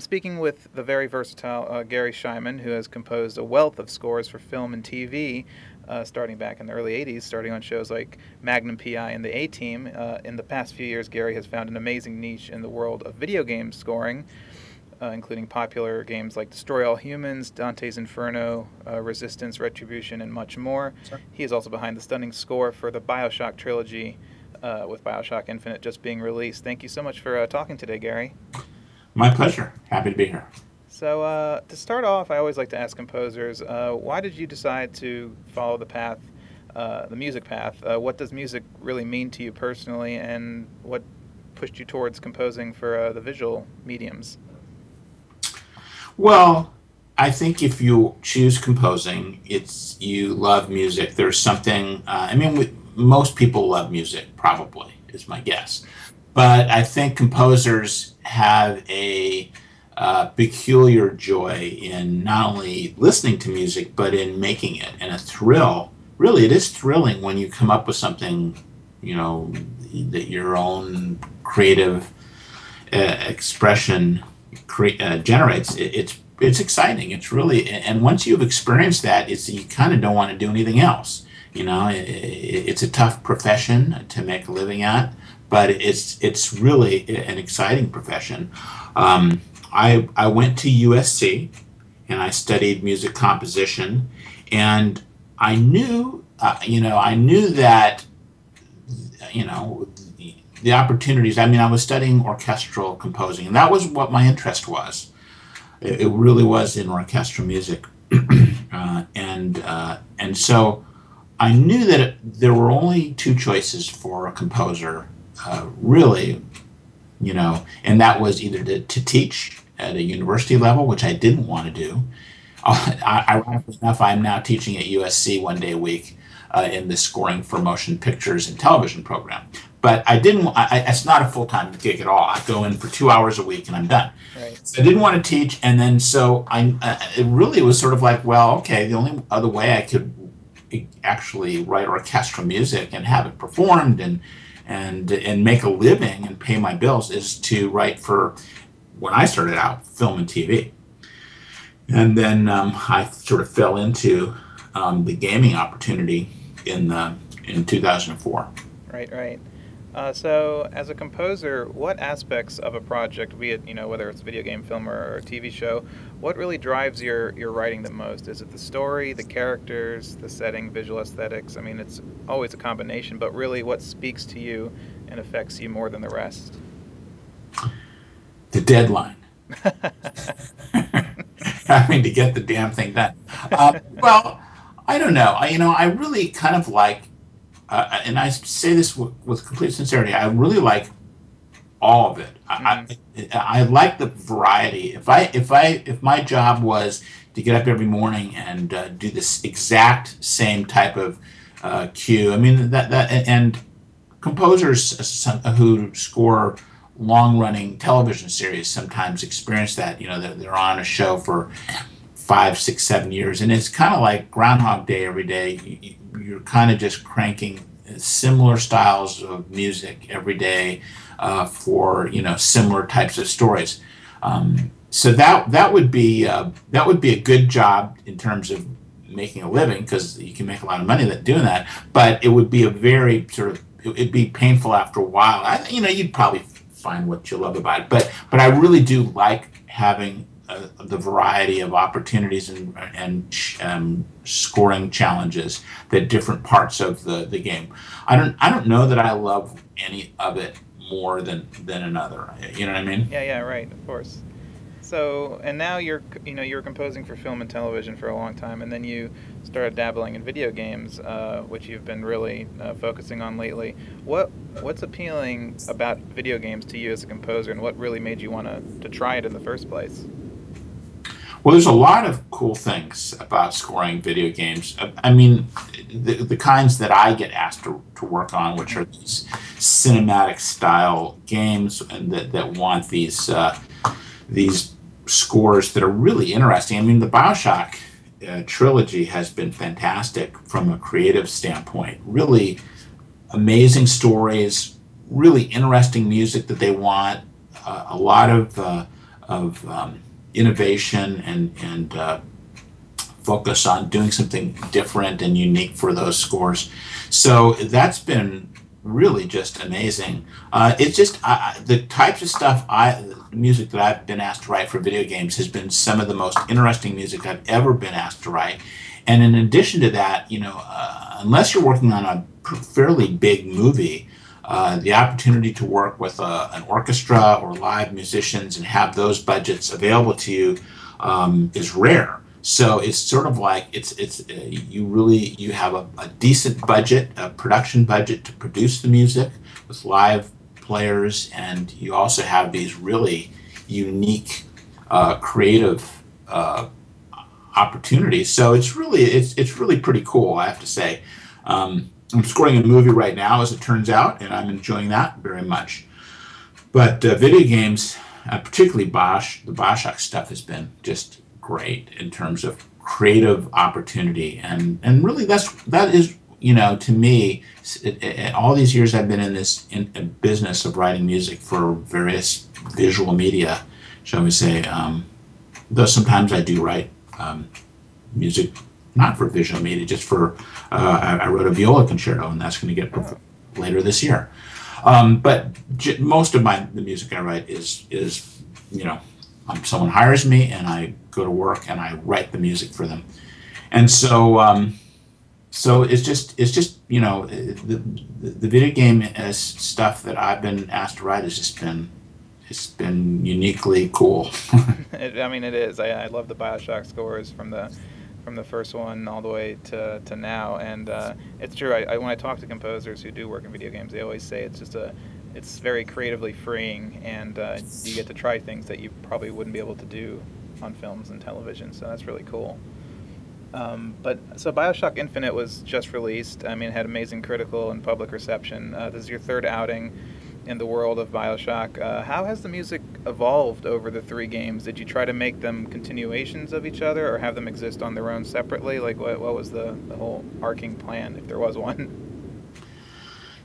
I'm speaking with the very versatile uh, Garry Schyman, who has composed a wealth of scores for film and TV, uh, starting back in the early 80s, starting on shows like Magnum PI and The A Team. Uh, in the past few years, Garry has found an amazing niche in the world of video game scoring, uh, including popular games like Destroy All Humans, Dante's Inferno, uh, Resistance, Retribution, and much more. Sure. He is also behind the stunning score for the Bioshock trilogy. Uh, with Bioshock Infinite just being released. Thank you so much for talking today, Gary. My pleasure. Happy to be here. So, uh, to start off, I always like to ask composers uh, why did you decide to follow the path, uh, the music path? Uh, what does music really mean to you personally, and what pushed you towards composing for uh, the visual mediums? Well, I think if you choose composing, it's you love music. There's something. Uh, I mean, we, most people love music, probably is my guess. But I think composers have a uh, peculiar joy in not only listening to music, but in making it and a thrill. Really, it is thrilling when you come up with something, you know, that your own creative uh, expression cre- uh, generates. It, it's it's exciting. It's really, and once you've experienced that, it's you kind of don't want to do anything else. You know, it, it, it's a tough profession to make a living at, but it's it's really an exciting profession. Um, I I went to USC and I studied music composition, and I knew uh, you know I knew that you know the, opportunities. I mean, I was studying orchestral composing, and that was what my interest was. It, it really was in orchestral music, uh, and uh, and so. I knew that it, there were only two choices for a composer uh, really, you know, and that was either to, to teach at a university level, which I didn't want to do. Uh, ironically enough, I'm now teaching at USC one day a week uh, in the scoring for motion pictures and television program. But I didn't. I, it's not a full time gig at all. I go in for two hours a week and I'm done. Right. So I didn't want to teach, and then so I. Uh, it really was sort of like, well, okay. The only other way I could actually write orchestral music and have it performed and and and make a living and pay my bills is to write for when I started out film and TV, and then um, I sort of fell into um, the gaming opportunity in the in 2004. Right, right. Uh, so, as a composer, what aspects of a project, be it you know whether it's a video game, film, or, a TV show, what really drives your your writing the most? Is it the story, the characters, the setting, visual aesthetics? I mean, it's always a combination, but really, what speaks to you and affects you more than the rest? The deadline. Having to get the damn thing done. Uh, well, I don't know. I, you know, I really kind of like uh, and I say this with, with, complete sincerity, I really like all of it. Mm-hmm. I, I, I, like the variety. If I if I if my job was to get up every morning and uh, do this exact same type of uh, cue, I mean that that and composers who score long running television series sometimes experience that. You know, they're, they're on a show for five, six, seven years, and it's kind of like Groundhog Day every day. You're kind of just cranking similar styles of music every day uh, for you know similar types of stories. Um, so that that would be uh, that would be a good job in terms of making a living because you can make a lot of money that doing that. But it would be a very sort of it'd be painful after a while. I, you know, you'd probably find what you love about it. But but I really do like having uh, the variety of opportunities and, and um, scoring challenges that different parts of the, the game. I don't I don't know that I love any of it more than than another. You know what I mean? Yeah, yeah, right. Of course. So, and now you're you know you're composing for film and television for a long time, and then you started dabbling in video games, uh, which you've been really uh, focusing on lately. What what's appealing about video games to you as a composer, and what really made you want to to try it in the first place? Well, there's a lot of cool things about scoring video games. I mean, the, the kinds that I get asked to, to work on, which are these cinematic style games and that, that want these uh, these scores that are really interesting. I mean, the Bioshock uh, trilogy has been fantastic from a creative standpoint. Really amazing stories, really interesting music that they want, uh, a lot of uh, of um, innovation and and uh, focus on doing something different and unique for those scores. So that's been really just amazing. Uh, it's just uh, the types of stuff I, music that I've been asked to write for video games has been some of the most interesting music I've ever been asked to write. And in addition to that, you know, uh, unless you're working on a fairly big movie, uh, the opportunity to work with a, uh, an orchestra or live musicians and have those budgets available to you um, is rare. So it's sort of like it's it's uh, you really you have a, a, decent budget, a production budget to produce the music with live players, and you also have these really unique, uh, creative uh, opportunities. So it's really it's it's really pretty cool, I have to say. Um, I'm scoring a movie right now, as it turns out, and I'm enjoying that very much. But uh, video games, uh, particularly Bosch, the Bioshock stuff has been just great in terms of creative opportunity and and really that's that is you know to me it, it, all these years I've been in this in, in, business of writing music for various visual media shall we say um, though sometimes I do write um, music not for visual media just for uh, I, I, wrote a viola concerto and that's going to get performed later this year um, but j- most of my the music I write is is you know um, someone hires me and I go to work and I write the music for them. And so, um, so it's just it's just you know the the video game as stuff that I've been asked to write has just been it's been uniquely cool. it, I mean, it is. I, I love the Bioshock scores from the from the first one all the way to, to now, and uh, it's true. I, I, when I talk to composers who do work in video games, they always say it's just a it's very creatively freeing, and uh, you get to try things that you probably wouldn't be able to do on films and television. So that's really cool. Um, but so Bioshock Infinite was just released. I mean, it had amazing critical and public reception. Uh, this is your third outing in the world of Bioshock. Uh, how has the music evolved over the three games? Did you try to make them continuations of each other, or have them exist on their own separately? Like, what, what was the, the whole arcing plan, if there was one?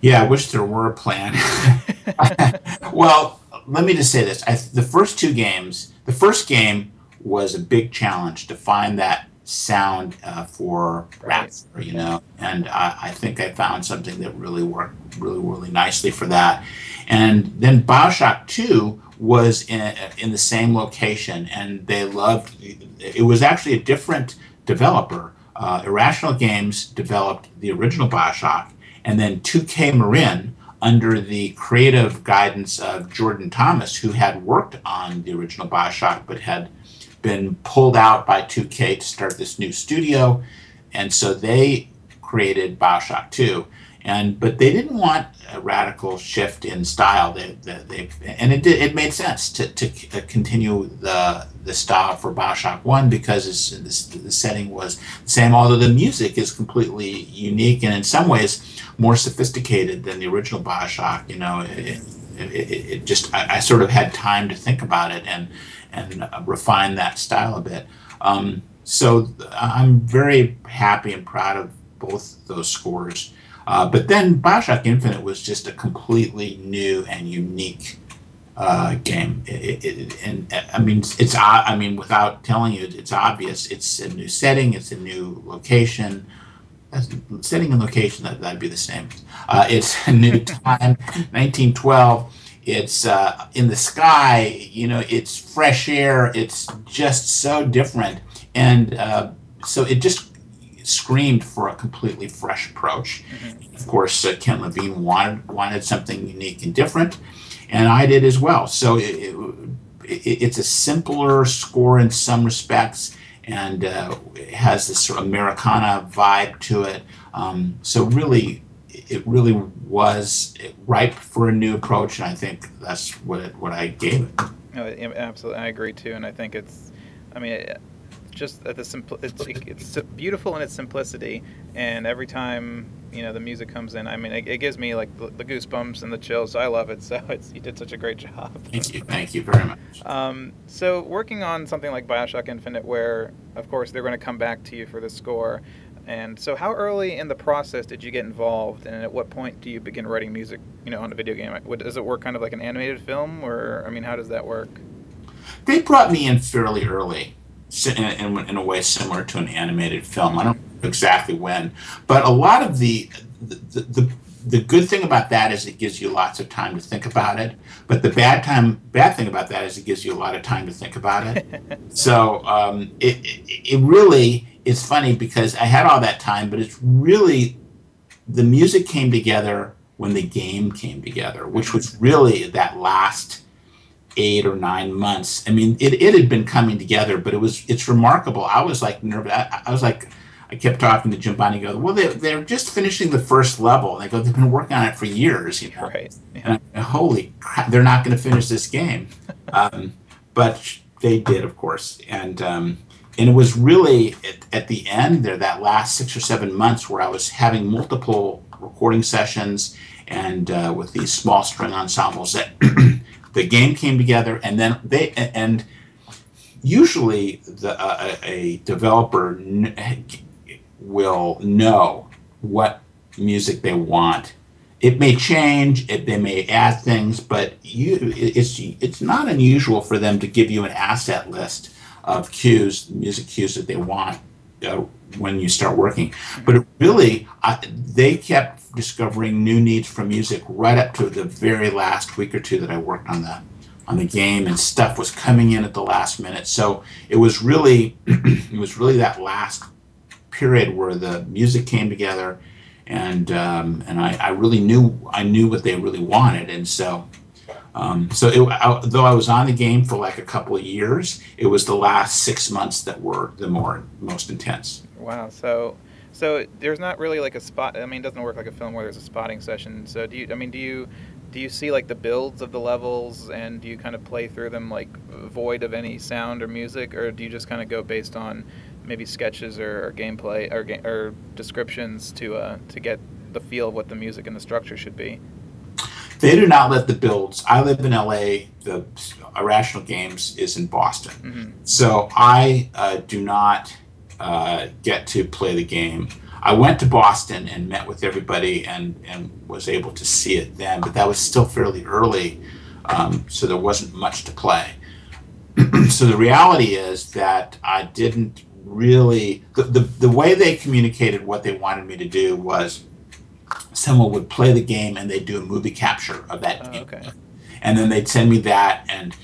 Yeah, I wish there were a plan. well, let me just say this: I, the first two games, the first game was a big challenge to find that sound uh, for rap, you know, and I, I, think I found something that really worked really, really nicely for that. And then Bioshock 2 was in, in the same location, and they loved it. was actually a different developer. Uh, Irrational Games developed the original Bioshock, and then 2K Marin, under the creative guidance of Jordan Thomas, who had worked on the original Bioshock but had been pulled out by 2K to start this new studio, and so they created Bioshock 2. And but they didn't want a radical shift in style. They, they, they and it did, it made sense to, to uh, continue the the style for Bioshock One because the setting was the same. Although the music is completely unique and in some ways more sophisticated than the original Bioshock. You know, it, it, it just I, I, sort of had time to think about it and and uh, refine that style a bit. Um, so I'm very happy and proud of both those scores. Uh, but then Bioshock Infinite was just a completely new and unique uh, game. It, it, and I mean, it's I mean, without telling you, it's obvious. It's a new setting. It's a new location. Setting and location that that'd be the same. Uh, it's a new time, 1912 it's uh, in the sky you know it's fresh air. It's just so different. And uh, so it just screamed for a completely fresh approach. Mm-hmm. of course uh, Ken Levine wanted wanted something unique and different and i did as well. So it, it, it's a simpler score in some respects and uh, has this sort of americana vibe to it um, so really it really was ripe for a new approach, and I think that's what it, what I gave it. No, absolutely, I agree too, and I think it's, I mean, it, at the simple. it's, it's beautiful in its simplicity, and every time you know the music comes in, I mean, it, it gives me like the, the, goosebumps and the chills. I love it. So it's you did such a great job. Thank you, thank you very much. Um, so working on something like Bioshock Infinite, where of course they're going to come back to you for the score. And so, how early in the process did you get involved, and at what point do you begin writing music, you know, on a video game? Does it work kind of like an animated film, or I mean, how does that work? They brought me in fairly early, in, in, in, a way similar to an animated film. I don't know exactly when, but a lot of the the, the the good thing about that is it gives you lots of time to think about it. But the bad time, bad thing about that is it gives you a lot of time to think about it. so um, it, it, it really it's funny because I had all that time, but it's really the music came together when the game came together, which was really that last eight or nine months. I mean, it, it had been coming together, but it was it's remarkable. I was like nervous. I, I was like I kept talking to Jim Bonney. Go, well, they they're just finishing the first level. And they go, they've been working on it for years, you know. Right. Yeah. And I, holy crap, they're not going to finish this game, um, but they did, of course. And um, and it was really at, at the end there, that last six or seven months, where I was having multiple recording sessions and uh, with these small string ensembles that the game came together, and then they and usually the uh, a developer will know what music they want. It may change, it, they may add things, but you, it's, it's not unusual for them to give you an asset list of cues, music cues that they want uh, when you start working. But really, I, they kept discovering new needs for music right up to the very last week or two that I worked on the on the game, and stuff was coming in at the last minute. So it was really, it was really that last period where the music came together, and um, and I, I really knew I knew what they really wanted, and so. Um, so it, I, though I was on the game for like a couple of years, it was the last six months that were the more most intense. Wow. So so there's not really like a spot. I mean, it doesn't work like a film where there's a spotting session. So do you? I mean, do you do you see like the builds of the levels and do you kind of play through them like void of any sound or music, or do you just kind of go based on maybe sketches or, or gameplay or, or descriptions to uh, to get the feel of what the music and the structure should be. They do not let the builds. I live in LA. The Irrational Games is in Boston, mm-hmm. so I uh, do not uh, get to play the game. I went to Boston and met with everybody and and was able to see it then, but that was still fairly early, um, so there wasn't much to play. so the reality is that I didn't really the, the, the way they communicated what they wanted me to do was someone would play the game and they'd do a movie capture of that oh, game. Okay. And then they'd send me that and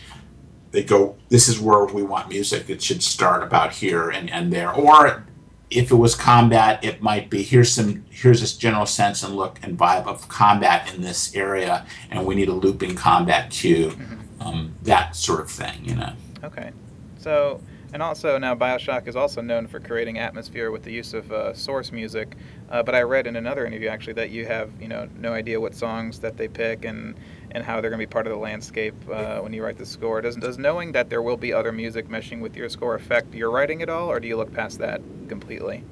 they'd go, This is where we want music. It should start about here and, and there. Or if it was combat, it might be here's some here's this general sense and look and vibe of combat in this area, and we need a looping combat cue, mm-hmm. um, that sort of thing, you know. Okay, so and also now Bioshock is also known for creating atmosphere with the use of uh, source music. Uh, but I read in another interview actually that you have you know no idea what songs that they pick and and how they're going to be part of the landscape uh, when you write the score. Does does knowing that there will be other music meshing with your score affect your writing at all, or do you look past that completely?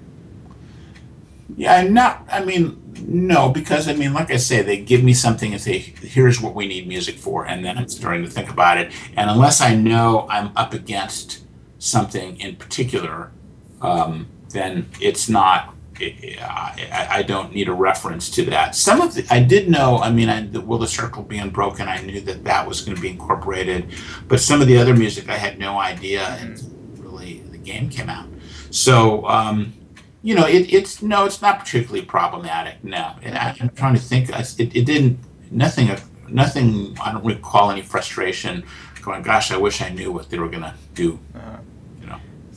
Yeah, not. I mean, no, because I mean, like I say, they give me something and say, "Here's what we need music for," and then I'm starting to think about it. And unless I know I'm up against something in particular, um, then it's not. I, I, don't need a reference to that. Some of the, I did know. I mean, I, the, Will the Circle Be Unbroken? I knew that that was going to be incorporated, but some of the other music I had no idea until really the game came out. So. Um, you know, it, it's no, it's not particularly problematic. No, and I, am trying to think. It, it didn't. Nothing. Nothing. I don't recall any frustration. Going, gosh, I wish I knew what they were going to do. Uh-huh.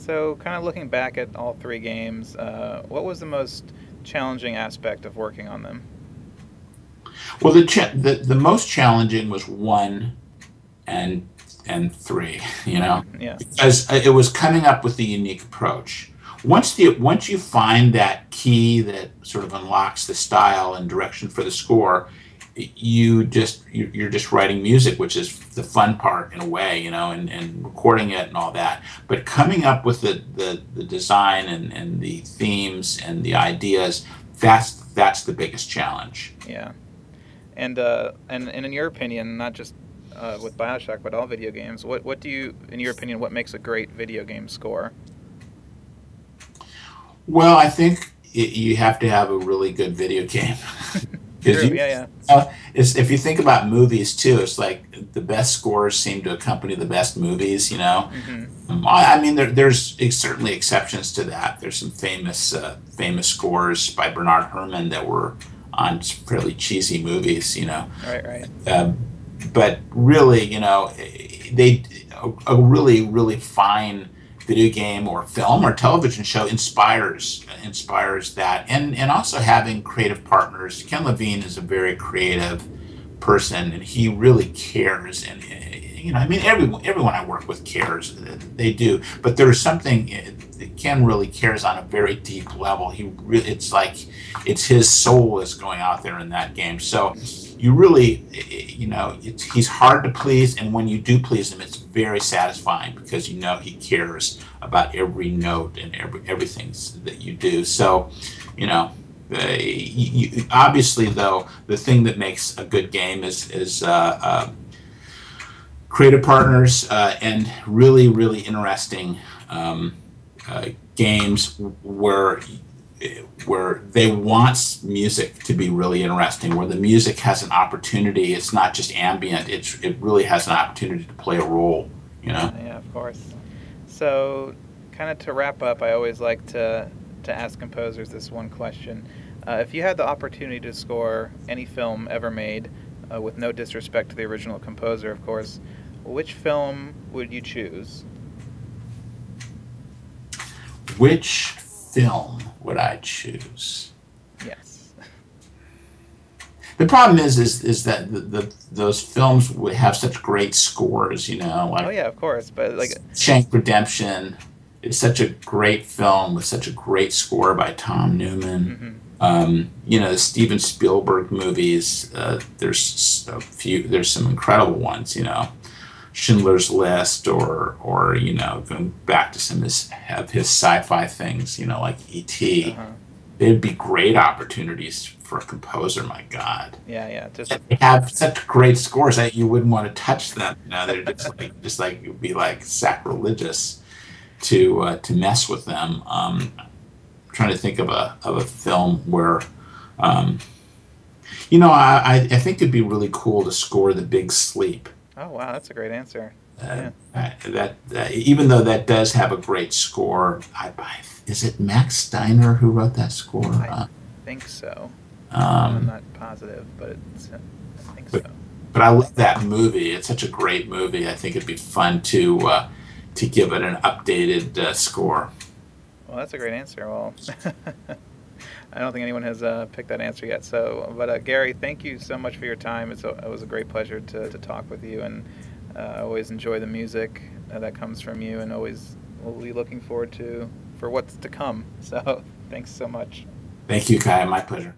So, kind of looking back at all three games, uh, what was the most challenging aspect of working on them? Well, the, cha- the the most challenging was one and and three. You know, yeah, because it was coming up with the unique approach. Once the once you find that key that sort of unlocks the style and direction for the score, you just you're just writing music which is the fun part in a way you know and, and recording it and all that. But coming up with the, the, the design and, and the themes and the ideas that's that's the biggest challenge. Yeah. And uh and, and in your opinion not just uh, with bioshock but all video games what what do you in your opinion what makes a great video game score? Well i think it, you have to have a really good video game You, yeah, yeah. uh, it's, if you think about movies too, it's like the best scores seem to accompany the best movies. You know, hmm Um, I I mean, there, there's certainly exceptions to that. There's some famous uh, famous scores by Bernard Herrmann that were on fairly cheesy movies. You know, Right, right. um, but really, you know, they a, a really really fine video game or film or television show inspires inspires that, and and also having creative partners. Ken Levine is a very creative person, and he really cares. And you know, I mean, everyone everyone I work with cares. They do, but there's something. uh, Ken really cares on a very deep level. He really, it's like it's his soul is going out there in that game. So you really, you know, he's hard to please, and when you do please him, it's very satisfying because you know he cares about every note and every everything that you do. So, you know, uh, you, you, obviously though, the thing that makes a good game is is uh, uh, creative partners uh, and really really interesting um, uh, games where where they want music to be really interesting, where the music has an opportunity. It's not just ambient. It's it really has an opportunity to play a role. You know. Yeah, of course. So, kind of to wrap up, I always like to to ask composers this one question: uh, If you had the opportunity to score any film ever made, uh, with no disrespect to the original composer, of course, which film would you choose? Which film would I choose? Yes. The problem is, is, is that the, the those films would have such great scores. You know, like Oh yeah, of course. But like, Shawshank Redemption is such a great film with such a great score by Tom Newman. mhm. Um, you know, the Steven Spielberg movies. Uh, there's a few. There's some incredible ones. You know, Schindler's List, or or you know, going back to some of his, of his sci-fi things. You know, like E.T. uh-huh. They'd be great opportunities for a composer. My God, yeah, yeah. Just they have such great scores that you wouldn't want to touch them. You know, they're just like just like it would be like sacrilegious to uh, to mess with them. Um, I'm trying to think of a of a film where, um, you know, I I think it'd be really cool to score The Big Sleep. Oh wow, that's a great answer. Uh, that, that that even though that does have a great score, I, I is it Max Steiner who wrote that score? I Uh, think so. I'm um, not positive, but it's, I think But- so. but I love that movie. It's such a great movie. I think it'd be fun to uh, to give it an updated uh, score. Well, that's a great answer. Well, I don't think anyone has uh, picked that answer yet. So, but uh, Garry, thank you so much for your time. A, it was a great pleasure to, to talk with you, and uh, I always enjoy the music that comes from you, and always will be looking forward to for what's to come. So, thanks so much. Thank you, Kai. My pleasure.